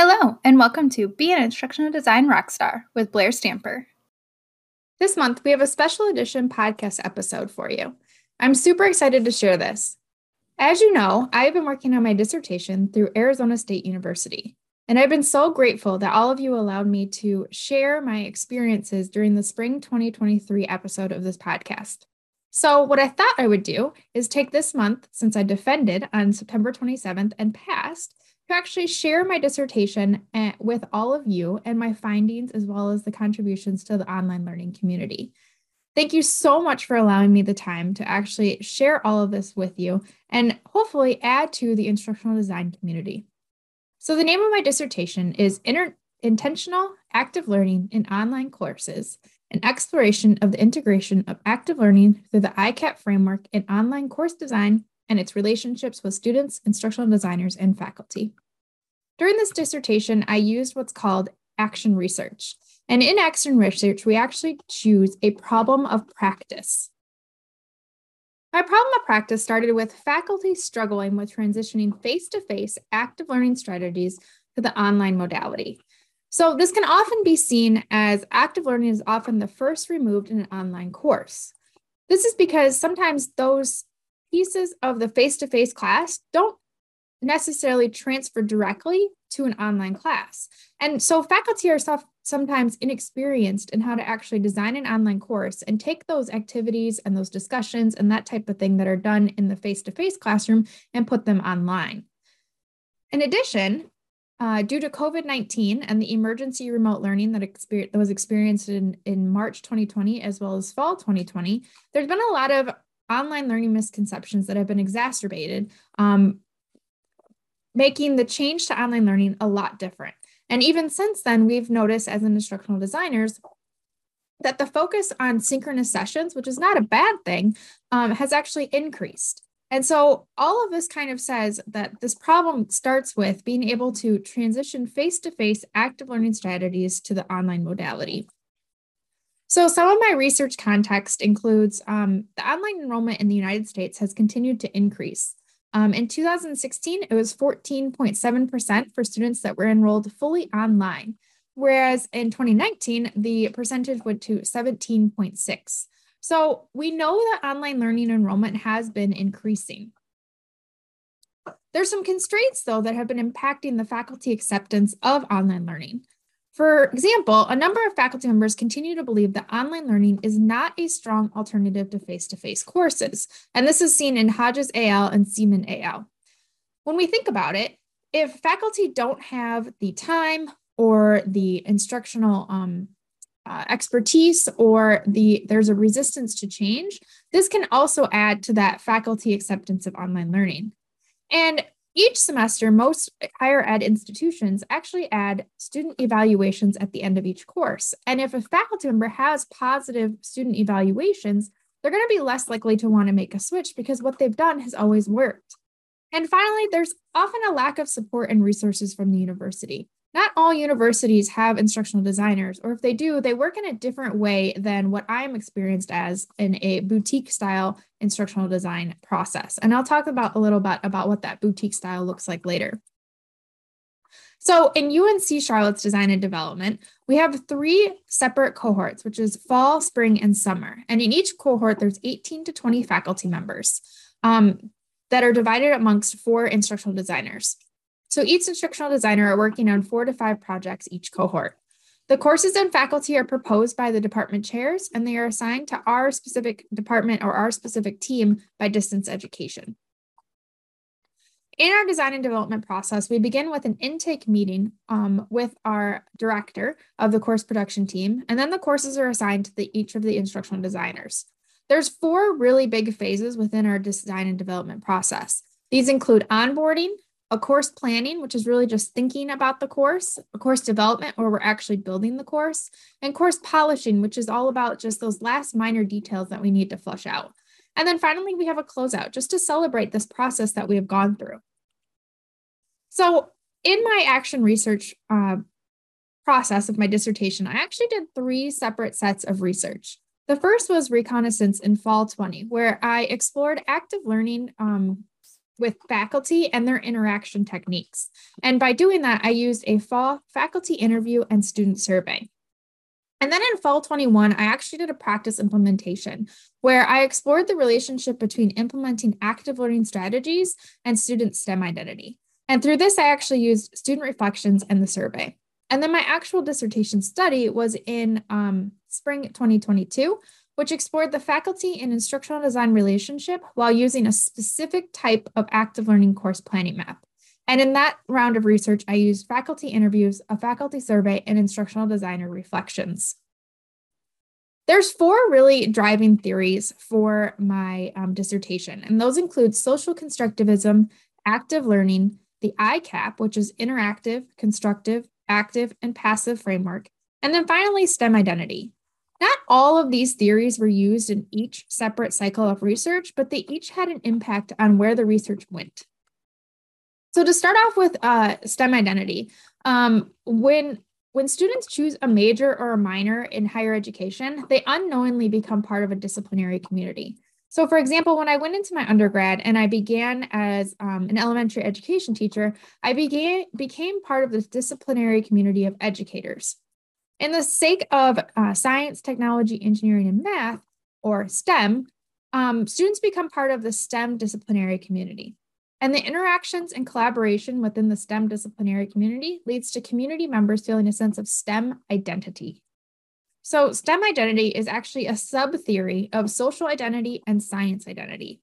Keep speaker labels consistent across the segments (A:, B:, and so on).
A: Hello, and welcome to Be an Instructional Design Rockstar with Blair Stamper. This month, we have a special edition podcast episode for you. I'm super excited to share this. As you know, I have been working on my dissertation through Arizona State University, and I've been so grateful that all of you allowed me to share my experiences during the spring 2023 episode of this podcast. So, what I thought I would do is take this month, since I defended on September 27th and passed, to actually share my dissertation eh, with all of you and my findings, as well as the contributions to the online learning community. Thank you so much for allowing me the time to actually share all of this with you and hopefully add to the instructional design community. So, the name of my dissertation is Inter- Intentional Active Learning in Online Courses An Exploration of the Integration of Active Learning through the ICAP Framework in Online Course Design and its relationships with students, instructional designers, and faculty. During this dissertation, I used what's called action research. And in action research, we actually choose a problem of practice. My problem of practice started with faculty struggling with transitioning face to face active learning strategies to the online modality. So, this can often be seen as active learning is often the first removed in an online course. This is because sometimes those pieces of the face to face class don't necessarily transfer directly to an online class. And so faculty are sometimes inexperienced in how to actually design an online course and take those activities and those discussions and that type of thing that are done in the face to face classroom and put them online. In addition, uh, due to COVID 19 and the emergency remote learning that, that was experienced in, in March 2020 as well as fall 2020, there's been a lot of online learning misconceptions that have been exacerbated, um, making the change to online learning a lot different. And even since then, we've noticed as instructional designers that the focus on synchronous sessions, which is not a bad thing, um, has actually increased. And so all of this kind of says that this problem starts with being able to transition face to face active learning strategies to the online modality. So, some of my research context includes um, the online enrollment in the United States has continued to increase. Um, in 2016, it was 14.7% for students that were enrolled fully online, whereas in 2019, the percentage went to 17.6. So we know that online learning enrollment has been increasing. There's some constraints, though, that have been impacting the faculty acceptance of online learning. For example, a number of faculty members continue to believe that online learning is not a strong alternative to face to face courses. And this is seen in Hodges AL and Seaman AL. When we think about it, if faculty don't have the time or the instructional um, uh, expertise or the there's a resistance to change, this can also add to that faculty acceptance of online learning. And each semester, most higher ed institutions actually add student evaluations at the end of each course. And if a faculty member has positive student evaluations, they're going to be less likely to want to make a switch because what they've done has always worked. And finally, there's often a lack of support and resources from the university. Not all universities have instructional designers, or if they do, they work in a different way than what I'm experienced as in a boutique style instructional design process. And I'll talk about a little bit about what that boutique style looks like later. So in UNC Charlotte's design and development, we have three separate cohorts, which is fall, spring, and summer. And in each cohort, there's 18 to 20 faculty members um, that are divided amongst four instructional designers. So each instructional designer are working on four to five projects each cohort. The courses and faculty are proposed by the department chairs, and they are assigned to our specific department or our specific team by distance education. In our design and development process, we begin with an intake meeting um, with our director of the course production team, and then the courses are assigned to the, each of the instructional designers. There's four really big phases within our design and development process. These include onboarding, a course planning, which is really just thinking about the course, a course development, where we're actually building the course, and course polishing, which is all about just those last minor details that we need to flush out. And then finally, we have a closeout just to celebrate this process that we have gone through. So, in my action research uh, process of my dissertation, I actually did three separate sets of research. The first was reconnaissance in fall 20, where I explored active learning um, with faculty and their interaction techniques. And by doing that, I used a fall faculty interview and student survey. And then in fall 21, I actually did a practice implementation where I explored the relationship between implementing active learning strategies and student STEM identity. And through this, I actually used student reflections and the survey. And then my actual dissertation study was in um, spring 2022, which explored the faculty and instructional design relationship while using a specific type of active learning course planning map. And in that round of research, I used faculty interviews, a faculty survey, and instructional designer reflections. There's four really driving theories for my um, dissertation, and those include social constructivism, active learning, the ICAP, which is interactive, constructive, active, and passive framework, and then finally STEM identity. Not all of these theories were used in each separate cycle of research, but they each had an impact on where the research went. So to start off with uh, STEM identity, um, when when students choose a major or a minor in higher education, they unknowingly become part of a disciplinary community. So, for example, when I went into my undergrad and I began as um, an elementary education teacher, I began became part of the disciplinary community of educators. In the sake of uh, science, technology, engineering, and math, or STEM, um, students become part of the STEM disciplinary community. And the interactions and collaboration within the STEM disciplinary community leads to community members feeling a sense of STEM identity. So, STEM identity is actually a sub theory of social identity and science identity.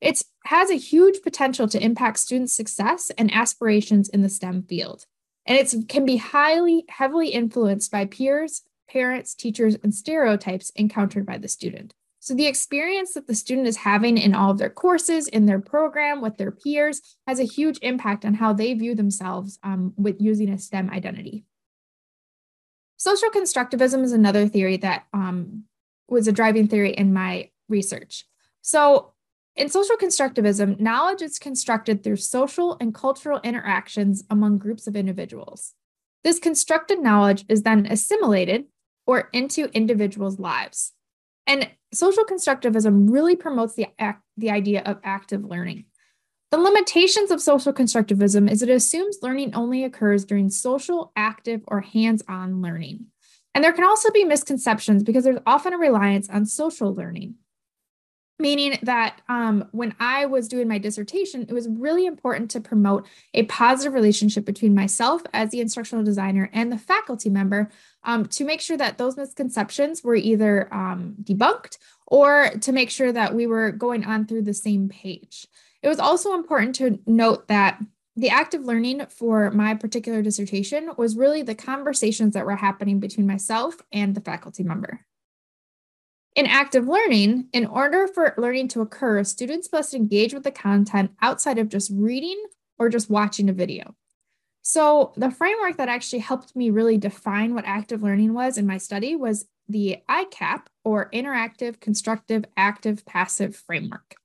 A: It has a huge potential to impact students' success and aspirations in the STEM field. And it can be highly, heavily influenced by peers, parents, teachers, and stereotypes encountered by the student. So the experience that the student is having in all of their courses, in their program, with their peers, has a huge impact on how they view themselves um, with using a STEM identity. Social constructivism is another theory that um, was a driving theory in my research. So in social constructivism, knowledge is constructed through social and cultural interactions among groups of individuals. This constructed knowledge is then assimilated or into individuals' lives. And social constructivism really promotes the, act, the idea of active learning. The limitations of social constructivism is it assumes learning only occurs during social, active, or hands on learning. And there can also be misconceptions because there's often a reliance on social learning meaning that um, when I was doing my dissertation, it was really important to promote a positive relationship between myself as the instructional designer and the faculty member um, to make sure that those misconceptions were either um, debunked or to make sure that we were going on through the same page. It was also important to note that the active learning for my particular dissertation was really the conversations that were happening between myself and the faculty member. In active learning, in order for learning to occur, students must engage with the content outside of just reading or just watching a video. So, the framework that actually helped me really define what active learning was in my study was the ICAP or Interactive, Constructive, Active, Passive Framework.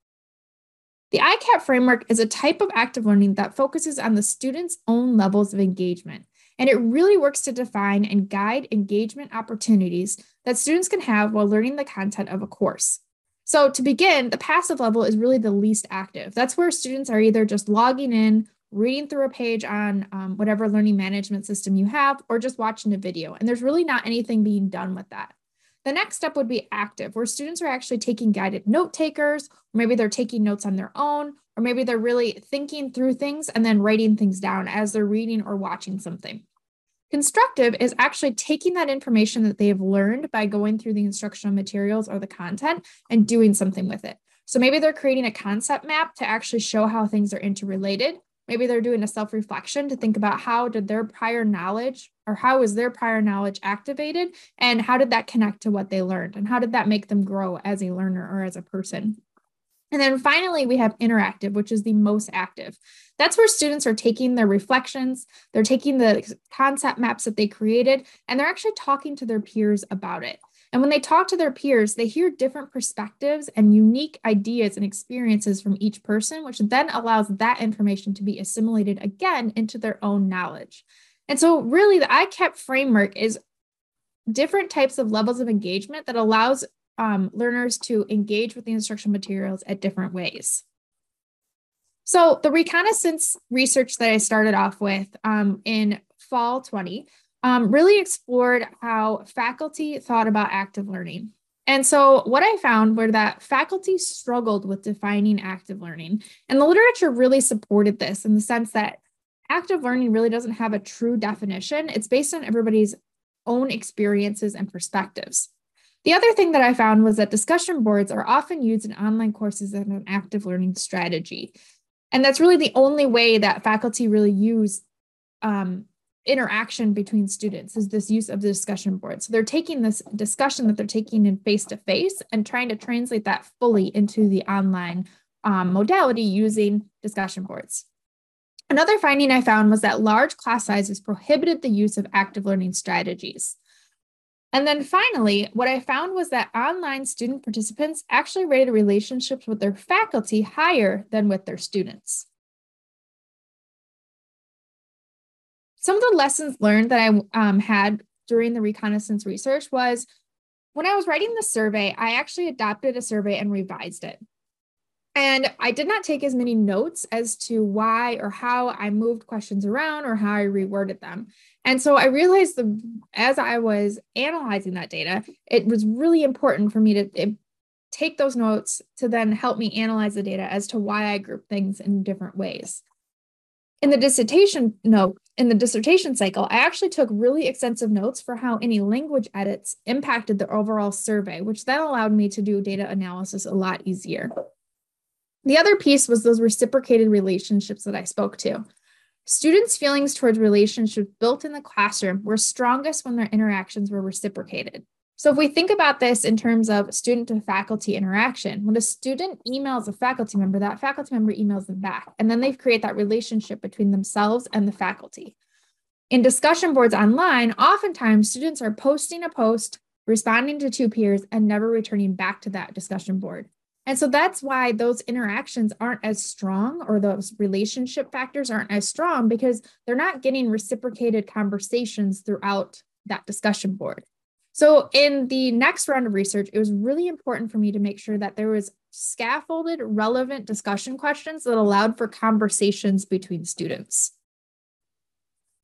A: The ICAP framework is a type of active learning that focuses on the student's own levels of engagement. And it really works to define and guide engagement opportunities that students can have while learning the content of a course. So, to begin, the passive level is really the least active. That's where students are either just logging in, reading through a page on um, whatever learning management system you have, or just watching a video. And there's really not anything being done with that. The next step would be active, where students are actually taking guided note takers, or maybe they're taking notes on their own, or maybe they're really thinking through things and then writing things down as they're reading or watching something. Constructive is actually taking that information that they have learned by going through the instructional materials or the content and doing something with it. So maybe they're creating a concept map to actually show how things are interrelated. Maybe they're doing a self reflection to think about how did their prior knowledge or how was their prior knowledge activated and how did that connect to what they learned and how did that make them grow as a learner or as a person. And then finally, we have interactive, which is the most active. That's where students are taking their reflections, they're taking the concept maps that they created, and they're actually talking to their peers about it. And when they talk to their peers, they hear different perspectives and unique ideas and experiences from each person, which then allows that information to be assimilated again into their own knowledge. And so, really, the ICAP framework is different types of levels of engagement that allows um, learners to engage with the instructional materials at different ways. So, the reconnaissance research that I started off with um, in fall 20 um, really explored how faculty thought about active learning. And so, what I found were that faculty struggled with defining active learning. And the literature really supported this in the sense that active learning really doesn't have a true definition, it's based on everybody's own experiences and perspectives. The other thing that I found was that discussion boards are often used in online courses as an active learning strategy. And that's really the only way that faculty really use um, interaction between students is this use of the discussion board. So they're taking this discussion that they're taking in face to face and trying to translate that fully into the online um, modality using discussion boards. Another finding I found was that large class sizes prohibited the use of active learning strategies. And then finally, what I found was that online student participants actually rated relationships with their faculty higher than with their students. Some of the lessons learned that I um, had during the reconnaissance research was when I was writing the survey, I actually adopted a survey and revised it. And I did not take as many notes as to why or how I moved questions around or how I reworded them. And so I realized the as I was analyzing that data, it was really important for me to it, take those notes to then help me analyze the data as to why I group things in different ways. In the dissertation note, in the dissertation cycle, I actually took really extensive notes for how any language edits impacted the overall survey, which then allowed me to do data analysis a lot easier. The other piece was those reciprocated relationships that I spoke to. Students' feelings towards relationships built in the classroom were strongest when their interactions were reciprocated. So, if we think about this in terms of student to faculty interaction, when a student emails a faculty member, that faculty member emails them back, and then they create that relationship between themselves and the faculty. In discussion boards online, oftentimes students are posting a post, responding to two peers, and never returning back to that discussion board. And so that's why those interactions aren't as strong or those relationship factors aren't as strong because they're not getting reciprocated conversations throughout that discussion board. So in the next round of research, it was really important for me to make sure that there was scaffolded relevant discussion questions that allowed for conversations between students.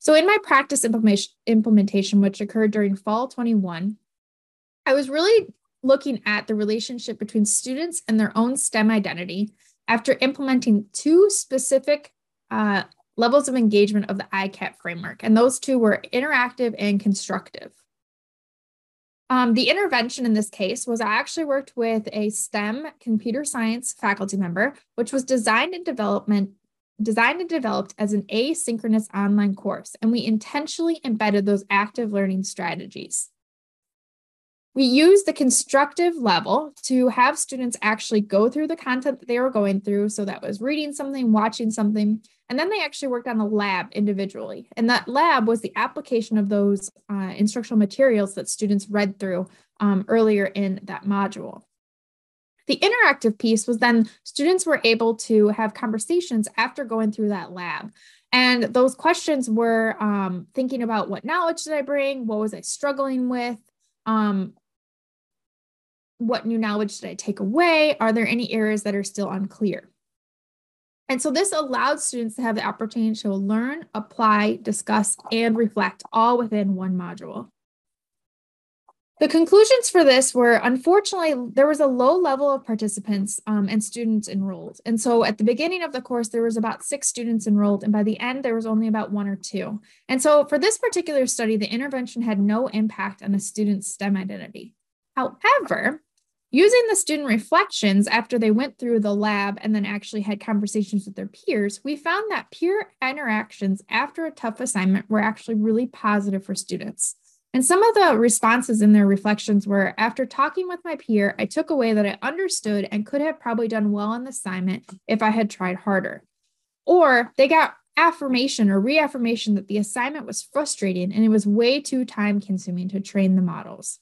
A: So in my practice implementation, which occurred during fall 21, I was really looking at the relationship between students and their own STEM identity after implementing two specific uh, levels of engagement of the ICAP framework. And those two were interactive and constructive. Um, the intervention in this case was I actually worked with a STEM computer science faculty member, which was designed and development designed and developed as an asynchronous online course, and we intentionally embedded those active learning strategies. We use the constructive level to have students actually go through the content that they were going through. So that was reading something, watching something, and then they actually worked on the lab individually. And that lab was the application of those uh, instructional materials that students read through um, earlier in that module. The interactive piece was then students were able to have conversations after going through that lab. And those questions were um, thinking about what knowledge did I bring? What was I struggling with? Um, what new knowledge did I take away? Are there any areas that are still unclear? And so this allowed students to have the opportunity to learn, apply, discuss, and reflect all within one module. The conclusions for this were unfortunately, there was a low level of participants um, and students enrolled. And so at the beginning of the course, there was about six students enrolled, and by the end, there was only about one or two. And so for this particular study, the intervention had no impact on a student's STEM identity. However, Using the student reflections after they went through the lab and then actually had conversations with their peers, we found that peer interactions after a tough assignment were actually really positive for students. And some of the responses in their reflections were after talking with my peer, I took away that I understood and could have probably done well on the assignment if I had tried harder. Or they got affirmation or reaffirmation that the assignment was frustrating and it was way too time consuming to train the models.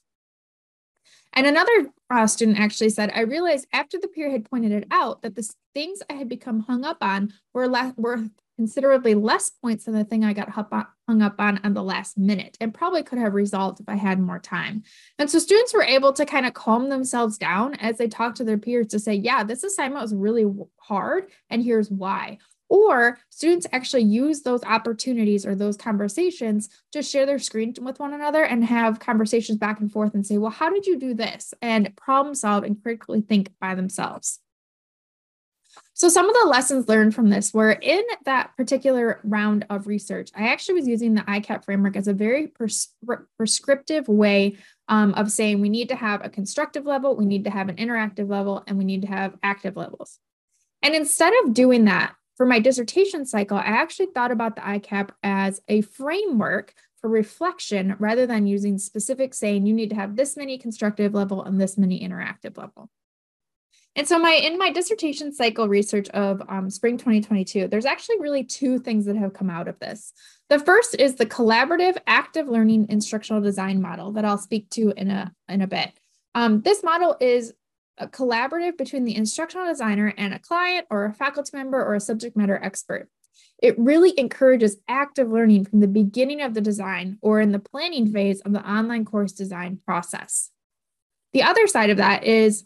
A: And another uh, student actually said, I realized after the peer had pointed it out that the things I had become hung up on were, le- were considerably less points than the thing I got hung up on on the last minute and probably could have resolved if I had more time. And so students were able to kind of calm themselves down as they talked to their peers to say, yeah, this assignment was really hard and here's why. Or students actually use those opportunities or those conversations to share their screen with one another and have conversations back and forth and say, well, how did you do this? And problem solve and critically think by themselves. So, some of the lessons learned from this were in that particular round of research, I actually was using the ICAP framework as a very pres- prescriptive way um, of saying we need to have a constructive level, we need to have an interactive level, and we need to have active levels. And instead of doing that for my dissertation cycle, I actually thought about the ICAP as a framework for reflection rather than using specific saying you need to have this many constructive level and this many interactive level. And so my in my dissertation cycle research of um, spring 2022, there's actually really two things that have come out of this. The first is the collaborative active learning instructional design model that I'll speak to in a in a bit. Um, this model is a collaborative between the instructional designer and a client or a faculty member or a subject matter expert. It really encourages active learning from the beginning of the design or in the planning phase of the online course design process. The other side of that is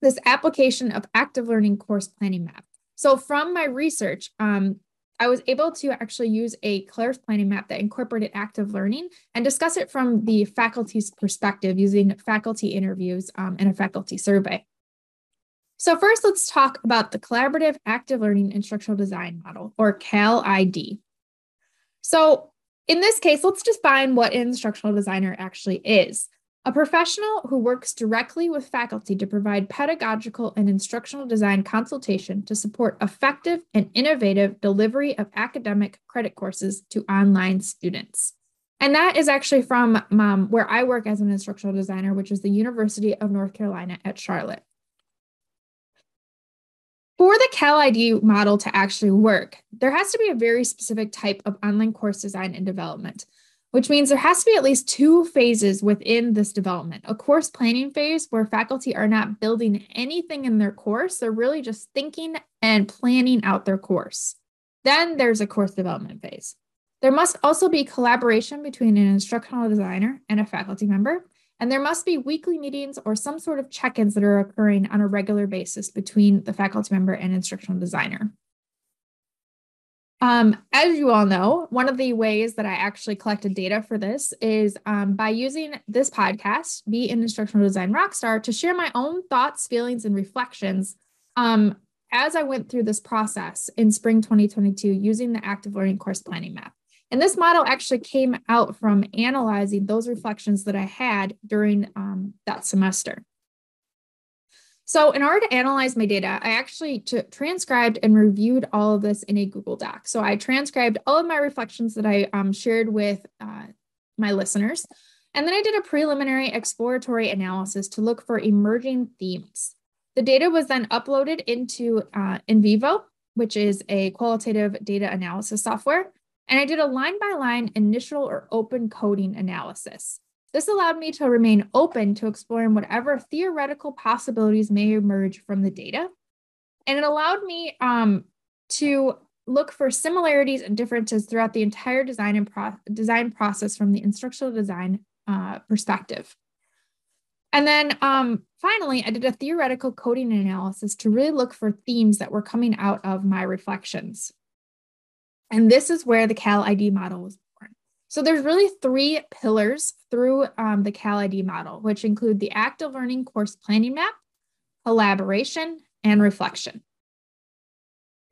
A: this application of active learning course planning map. So from my research, um, I was able to actually use a course planning map that incorporated active learning and discuss it from the faculty's perspective using faculty interviews um, and a faculty survey. So first, let's talk about the Collaborative Active Learning Instructional Design Model, or CAL-ID. So in this case, let's define what an instructional designer actually is. A professional who works directly with faculty to provide pedagogical and instructional design consultation to support effective and innovative delivery of academic credit courses to online students. And that is actually from um, where I work as an instructional designer, which is the University of North Carolina at Charlotte. For the CAL-ID model to actually work, there has to be a very specific type of online course design and development which means there has to be at least two phases within this development a course planning phase where faculty are not building anything in their course, they're really just thinking and planning out their course. Then there's a course development phase. There must also be collaboration between an instructional designer and a faculty member. And there must be weekly meetings or some sort of check ins that are occurring on a regular basis between the faculty member and instructional designer. Um, as you all know, one of the ways that I actually collected data for this is um, by using this podcast, Be an Instructional Design Rockstar, to share my own thoughts, feelings, and reflections um, as I went through this process in spring 2022 using the Active Learning Course Planning Map. And this model actually came out from analyzing those reflections that I had during um, that semester. So in order to analyze my data, I actually transcribed and reviewed all of this in a Google Doc. So I transcribed all of my reflections that I um, shared with uh, my listeners. And then I did a preliminary exploratory analysis to look for emerging themes. The data was then uploaded into uh, NVivo, which is a qualitative data analysis software. And I did a line by line initial or open coding analysis. This allowed me to remain open to exploring whatever theoretical possibilities may emerge from the data. And it allowed me um, to look for similarities and differences throughout the entire design and pro- design process from the instructional design uh, perspective. And then um, finally, I did a theoretical coding analysis to really look for themes that were coming out of my reflections. And this is where the CAL-ID model was so there's really three pillars through um, the CAL-ID model, which include the active learning course planning map, collaboration, and reflection.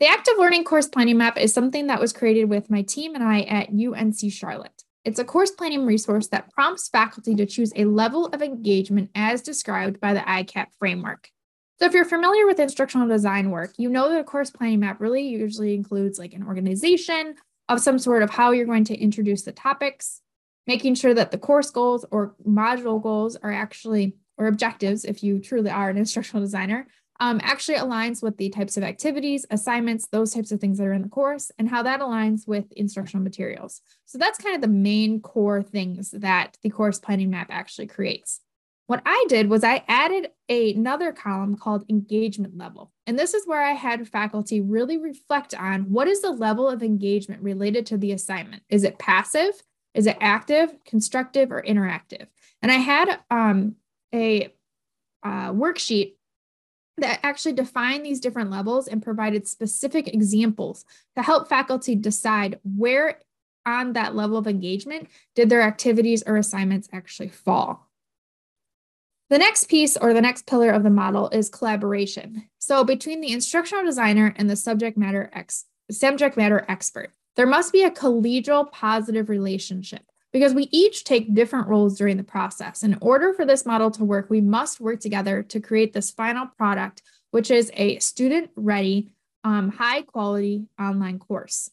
A: The active learning course planning map is something that was created with my team and I at UNC Charlotte. It's a course planning resource that prompts faculty to choose a level of engagement as described by the ICAP framework. So if you're familiar with instructional design work, you know that a course planning map really usually includes like an organization, of some sort of how you're going to introduce the topics, making sure that the course goals or module goals are actually, or objectives, if you truly are an instructional designer, um, actually aligns with the types of activities, assignments, those types of things that are in the course, and how that aligns with instructional materials. So that's kind of the main core things that the course planning map actually creates. What I did was I added a, another column called engagement level. And this is where I had faculty really reflect on what is the level of engagement related to the assignment? Is it passive? Is it active, constructive, or interactive? And I had um, a uh, worksheet that actually defined these different levels and provided specific examples to help faculty decide where on that level of engagement did their activities or assignments actually fall. The next piece or the next pillar of the model is collaboration. So between the instructional designer and the subject matter ex subject matter expert, there must be a collegial positive relationship because we each take different roles during the process. In order for this model to work, we must work together to create this final product, which is a student ready, um, high quality online course.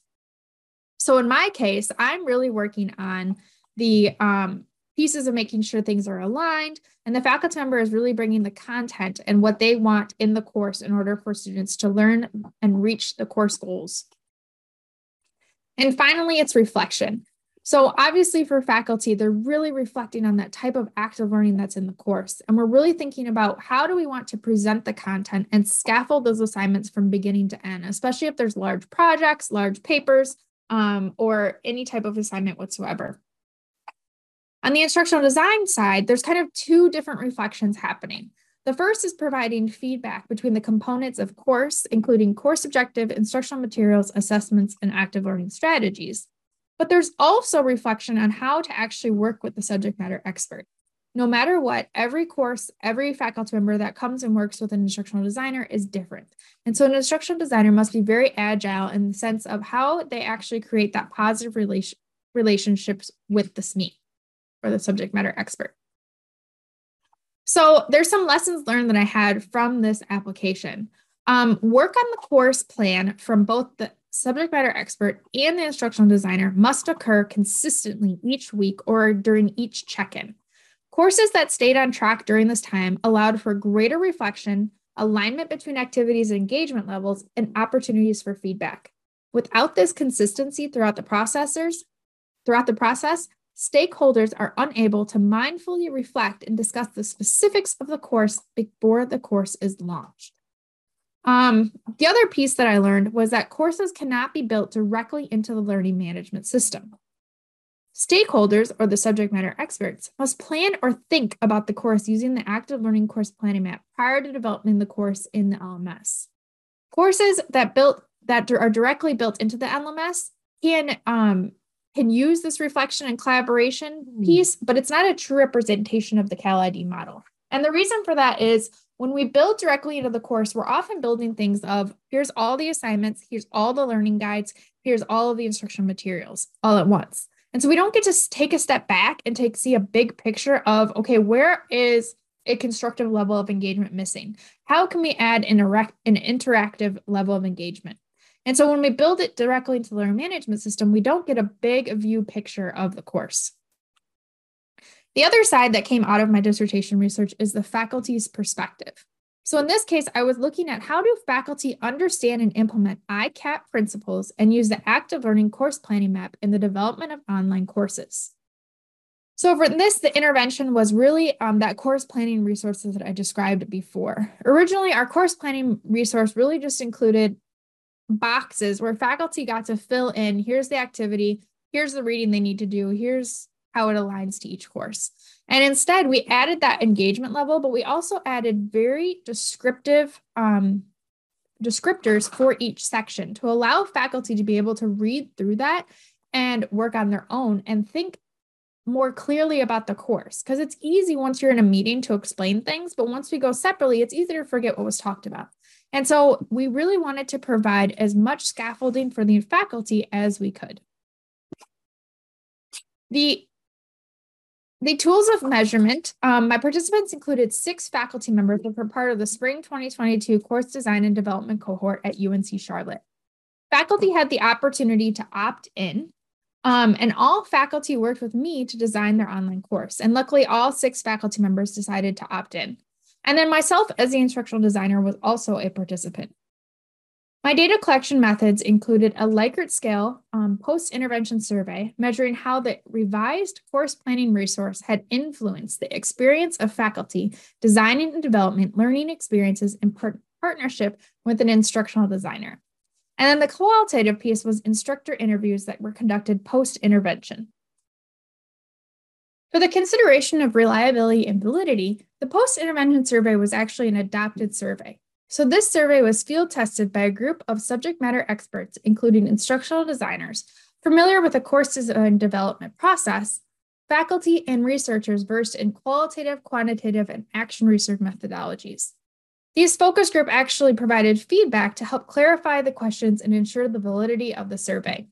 A: So in my case, I'm really working on the um, pieces of making sure things are aligned. And the faculty member is really bringing the content and what they want in the course in order for students to learn and reach the course goals. And finally, it's reflection. So obviously for faculty, they're really reflecting on that type of active learning that's in the course. And we're really thinking about how do we want to present the content and scaffold those assignments from beginning to end, especially if there's large projects, large papers, um, or any type of assignment whatsoever. On the instructional design side, there's kind of two different reflections happening. The first is providing feedback between the components of course, including course objective, instructional materials, assessments, and active learning strategies. But there's also reflection on how to actually work with the subject matter expert. No matter what, every course, every faculty member that comes and works with an instructional designer is different. And so an instructional designer must be very agile in the sense of how they actually create that positive relation, relationships with the SME or the subject matter expert. So there's some lessons learned that I had from this application. Um, work on the course plan from both the subject matter expert and the instructional designer must occur consistently each week or during each check-in. Courses that stayed on track during this time allowed for greater reflection, alignment between activities and engagement levels, and opportunities for feedback. Without this consistency throughout the processors, throughout the process, stakeholders are unable to mindfully reflect and discuss the specifics of the course before the course is launched. Um, the other piece that I learned was that courses cannot be built directly into the learning management system. Stakeholders, or the subject matter experts, must plan or think about the course using the active learning course planning map prior to developing the course in the LMS. Courses that built that are directly built into the LMS can um, can use this reflection and collaboration hmm. piece, but it's not a true representation of the CAL-ID model. And the reason for that is when we build directly into the course, we're often building things of here's all the assignments, here's all the learning guides, here's all of the instructional materials all at once. And so we don't get to take a step back and take see a big picture of okay, where is a constructive level of engagement missing? How can we add an, erect, an interactive level of engagement? And so when we build it directly into the learning management system, we don't get a big view picture of the course. The other side that came out of my dissertation research is the faculty's perspective. So in this case, I was looking at how do faculty understand and implement ICAP principles and use the active learning course planning map in the development of online courses. So for this, the intervention was really um, that course planning resources that I described before. Originally, our course planning resource really just included boxes where faculty got to fill in, here's the activity, here's the reading they need to do, here's how it aligns to each course. And instead, we added that engagement level, but we also added very descriptive um, descriptors for each section to allow faculty to be able to read through that and work on their own and think more clearly about the course. Because it's easy once you're in a meeting to explain things, but once we go separately, it's easier to forget what was talked about. And so we really wanted to provide as much scaffolding for the faculty as we could. The the tools of measurement, um, my participants included six faculty members that were part of the spring 2022 course design and development cohort at UNC Charlotte. Faculty had the opportunity to opt in, um, and all faculty worked with me to design their online course. And luckily, all six faculty members decided to opt in. And then myself, as the instructional designer, was also a participant. My data collection methods included a Likert scale um, post intervention survey measuring how the revised course planning resource had influenced the experience of faculty designing and development learning experiences in par- partnership with an instructional designer. And then the qualitative piece was instructor interviews that were conducted post intervention. For the consideration of reliability and validity, the post intervention survey was actually an adopted survey. So, this survey was field tested by a group of subject matter experts, including instructional designers familiar with the course design development process, faculty, and researchers versed in qualitative, quantitative, and action research methodologies. These focus group actually provided feedback to help clarify the questions and ensure the validity of the survey.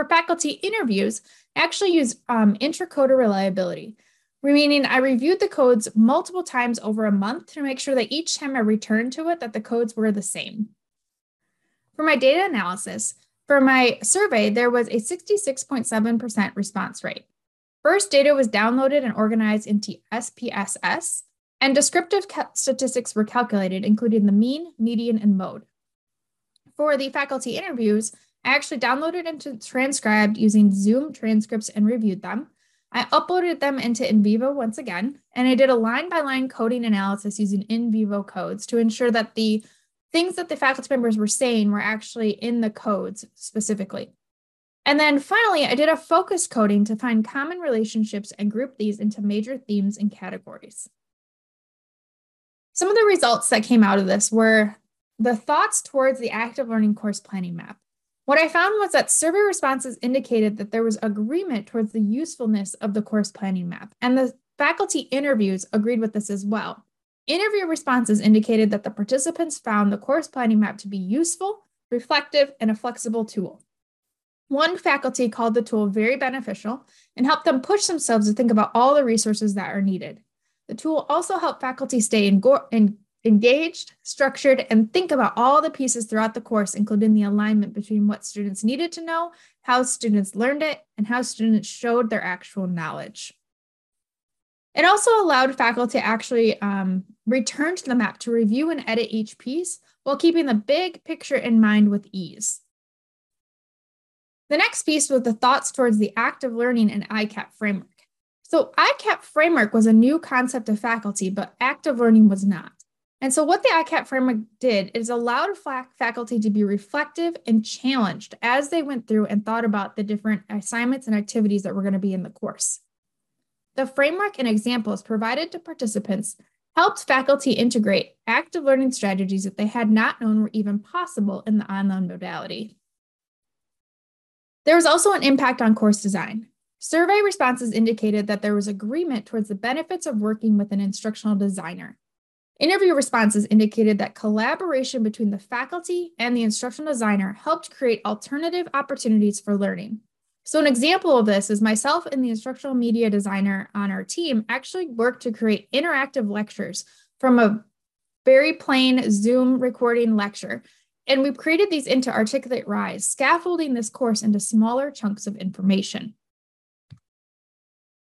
A: For faculty interviews, actually use um, intracoder reliability, meaning I reviewed the codes multiple times over a month to make sure that each time I returned to it that the codes were the same. For my data analysis, for my survey, there was a 66.7% response rate. First, data was downloaded and organized into SPSS, and descriptive statistics were calculated, including the mean, median, and mode. For the faculty interviews, I actually downloaded and transcribed using Zoom transcripts and reviewed them. I uploaded them into NVivo once again, and I did a line by line coding analysis using in vivo codes to ensure that the things that the faculty members were saying were actually in the codes specifically. And then finally, I did a focus coding to find common relationships and group these into major themes and categories. Some of the results that came out of this were the thoughts towards the active learning course planning map. What I found was that survey responses indicated that there was agreement towards the usefulness of the course planning map, and the faculty interviews agreed with this as well. Interview responses indicated that the participants found the course planning map to be useful, reflective, and a flexible tool. One faculty called the tool very beneficial and helped them push themselves to think about all the resources that are needed. The tool also helped faculty stay in, in engaged, structured, and think about all the pieces throughout the course, including the alignment between what students needed to know, how students learned it, and how students showed their actual knowledge. It also allowed faculty to actually um, return to the map to review and edit each piece while keeping the big picture in mind with ease. The next piece was the thoughts towards the active learning and ICAP framework. So ICAP framework was a new concept of faculty, but active learning was not. And so, what the ICAP framework did is allowed faculty to be reflective and challenged as they went through and thought about the different assignments and activities that were going to be in the course. The framework and examples provided to participants helped faculty integrate active learning strategies that they had not known were even possible in the online modality. There was also an impact on course design. Survey responses indicated that there was agreement towards the benefits of working with an instructional designer Interview responses indicated that collaboration between the faculty and the instructional designer helped create alternative opportunities for learning. So, an example of this is myself and the instructional media designer on our team actually worked to create interactive lectures from a very plain Zoom recording lecture. And we've created these into Articulate Rise, scaffolding this course into smaller chunks of information.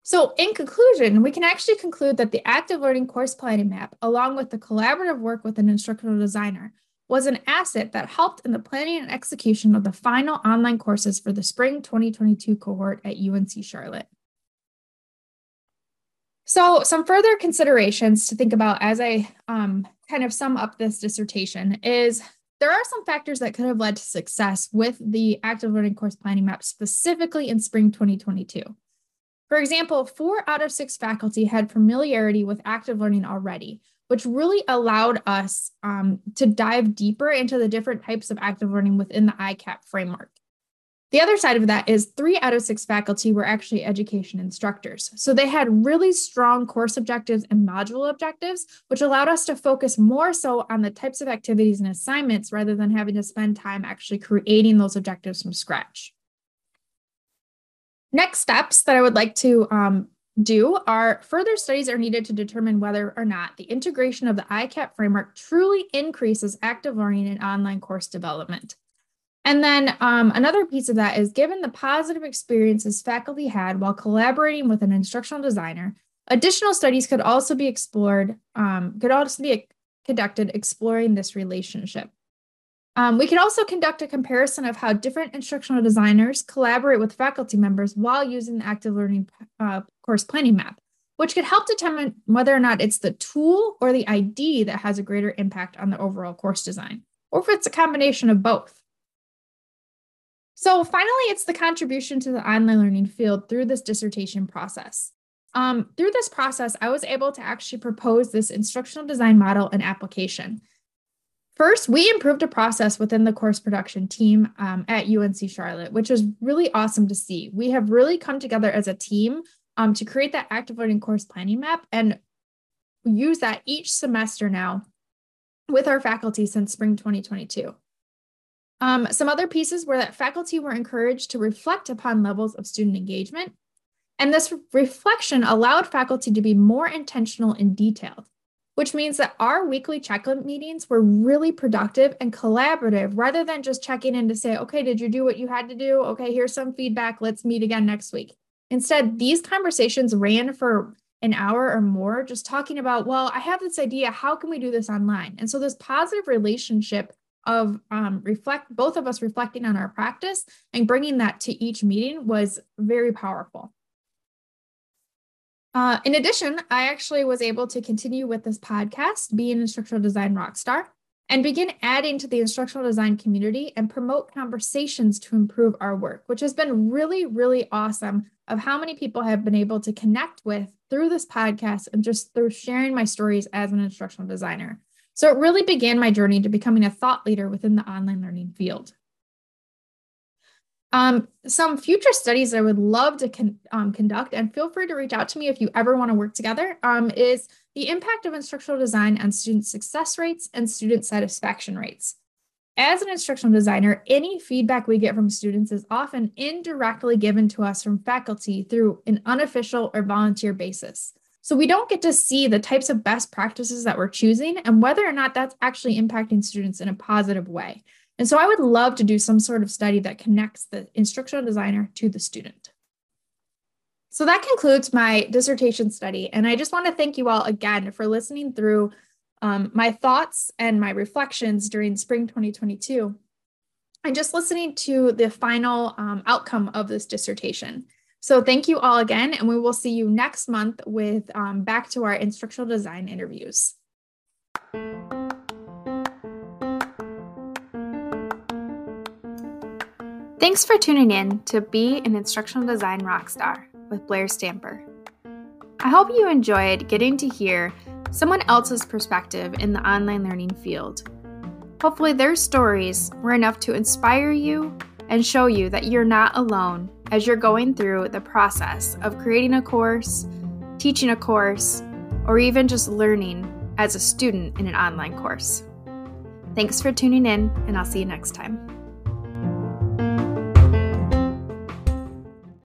A: So, in conclusion, we can actually conclude that the active learning course planning map, along with the collaborative work with an instructional designer, was an asset that helped in the planning and execution of the final online courses for the spring 2022 cohort at UNC Charlotte. So, some further considerations to think about as I um, kind of sum up this dissertation is there are some factors that could have led to success with the active learning course planning map, specifically in spring 2022. For example, four out of six faculty had familiarity with active learning already, which really allowed us um, to dive deeper into the different types of active learning within the ICAP framework. The other side of that is three out of six faculty were actually education instructors. So they had really strong course objectives and module objectives, which allowed us to focus more so on the types of activities and assignments rather than having to spend time actually creating those objectives from scratch. Next steps that I would like to um, do are further studies are needed to determine whether or not the integration of the ICAP framework truly increases active learning and online course development. And then um, another piece of that is given the positive experiences faculty had while collaborating with an instructional designer, additional studies could also be explored, um, could also be conducted exploring this relationship. Um, we can also conduct a comparison of how different instructional designers collaborate with faculty members while using the active learning uh, course planning map, which could help determine whether or not it's the tool or the ID that has a greater impact on the overall course design, or if it's a combination of both. So finally, it's the contribution to the online learning field through this dissertation process. Um, through this process, I was able to actually propose this instructional design model and application. First, we improved a process within the course production team um, at UNC Charlotte, which was really awesome to see. We have really come together as a team um, to create that active learning course planning map and use that each semester now with our faculty since spring 2022. Um, some other pieces were that faculty were encouraged to reflect upon levels of student engagement. And this reflection allowed faculty to be more intentional and detailed which means that our weekly check-in meetings were really productive and collaborative rather than just checking in to say, okay, did you do what you had to do? Okay, here's some feedback. Let's meet again next week. Instead, these conversations ran for an hour or more, just talking about, well, I have this idea. How can we do this online? And so this positive relationship of um, reflect both of us reflecting on our practice and bringing that to each meeting was very powerful. Uh, in addition, I actually was able to continue with this podcast, Be an Instructional Design rock star, and begin adding to the instructional design community and promote conversations to improve our work, which has been really, really awesome of how many people have been able to connect with through this podcast and just through sharing my stories as an instructional designer. So it really began my journey to becoming a thought leader within the online learning field. Um, some future studies I would love to con- um, conduct, and feel free to reach out to me if you ever want to work together, um, is the impact of instructional design on student success rates and student satisfaction rates. As an instructional designer, any feedback we get from students is often indirectly given to us from faculty through an unofficial or volunteer basis. So we don't get to see the types of best practices that we're choosing and whether or not that's actually impacting students in a positive way. And so I would love to do some sort of study that connects the instructional designer to the student. So that concludes my dissertation study. And I just want to thank you all again for listening through um, my thoughts and my reflections during spring 2022 and just listening to the final um, outcome of this dissertation. So thank you all again, and we will see you next month with um, back to our instructional design interviews. Thanks for tuning in to Be an Instructional Design Rockstar with Blair Stamper. I hope you enjoyed getting to hear someone else's perspective in the online learning field. Hopefully, their stories were enough to inspire you and show you that you're not alone as you're going through the process of creating a course, teaching a course, or even just learning as a student in an online course. Thanks for tuning in, and I'll see you next time.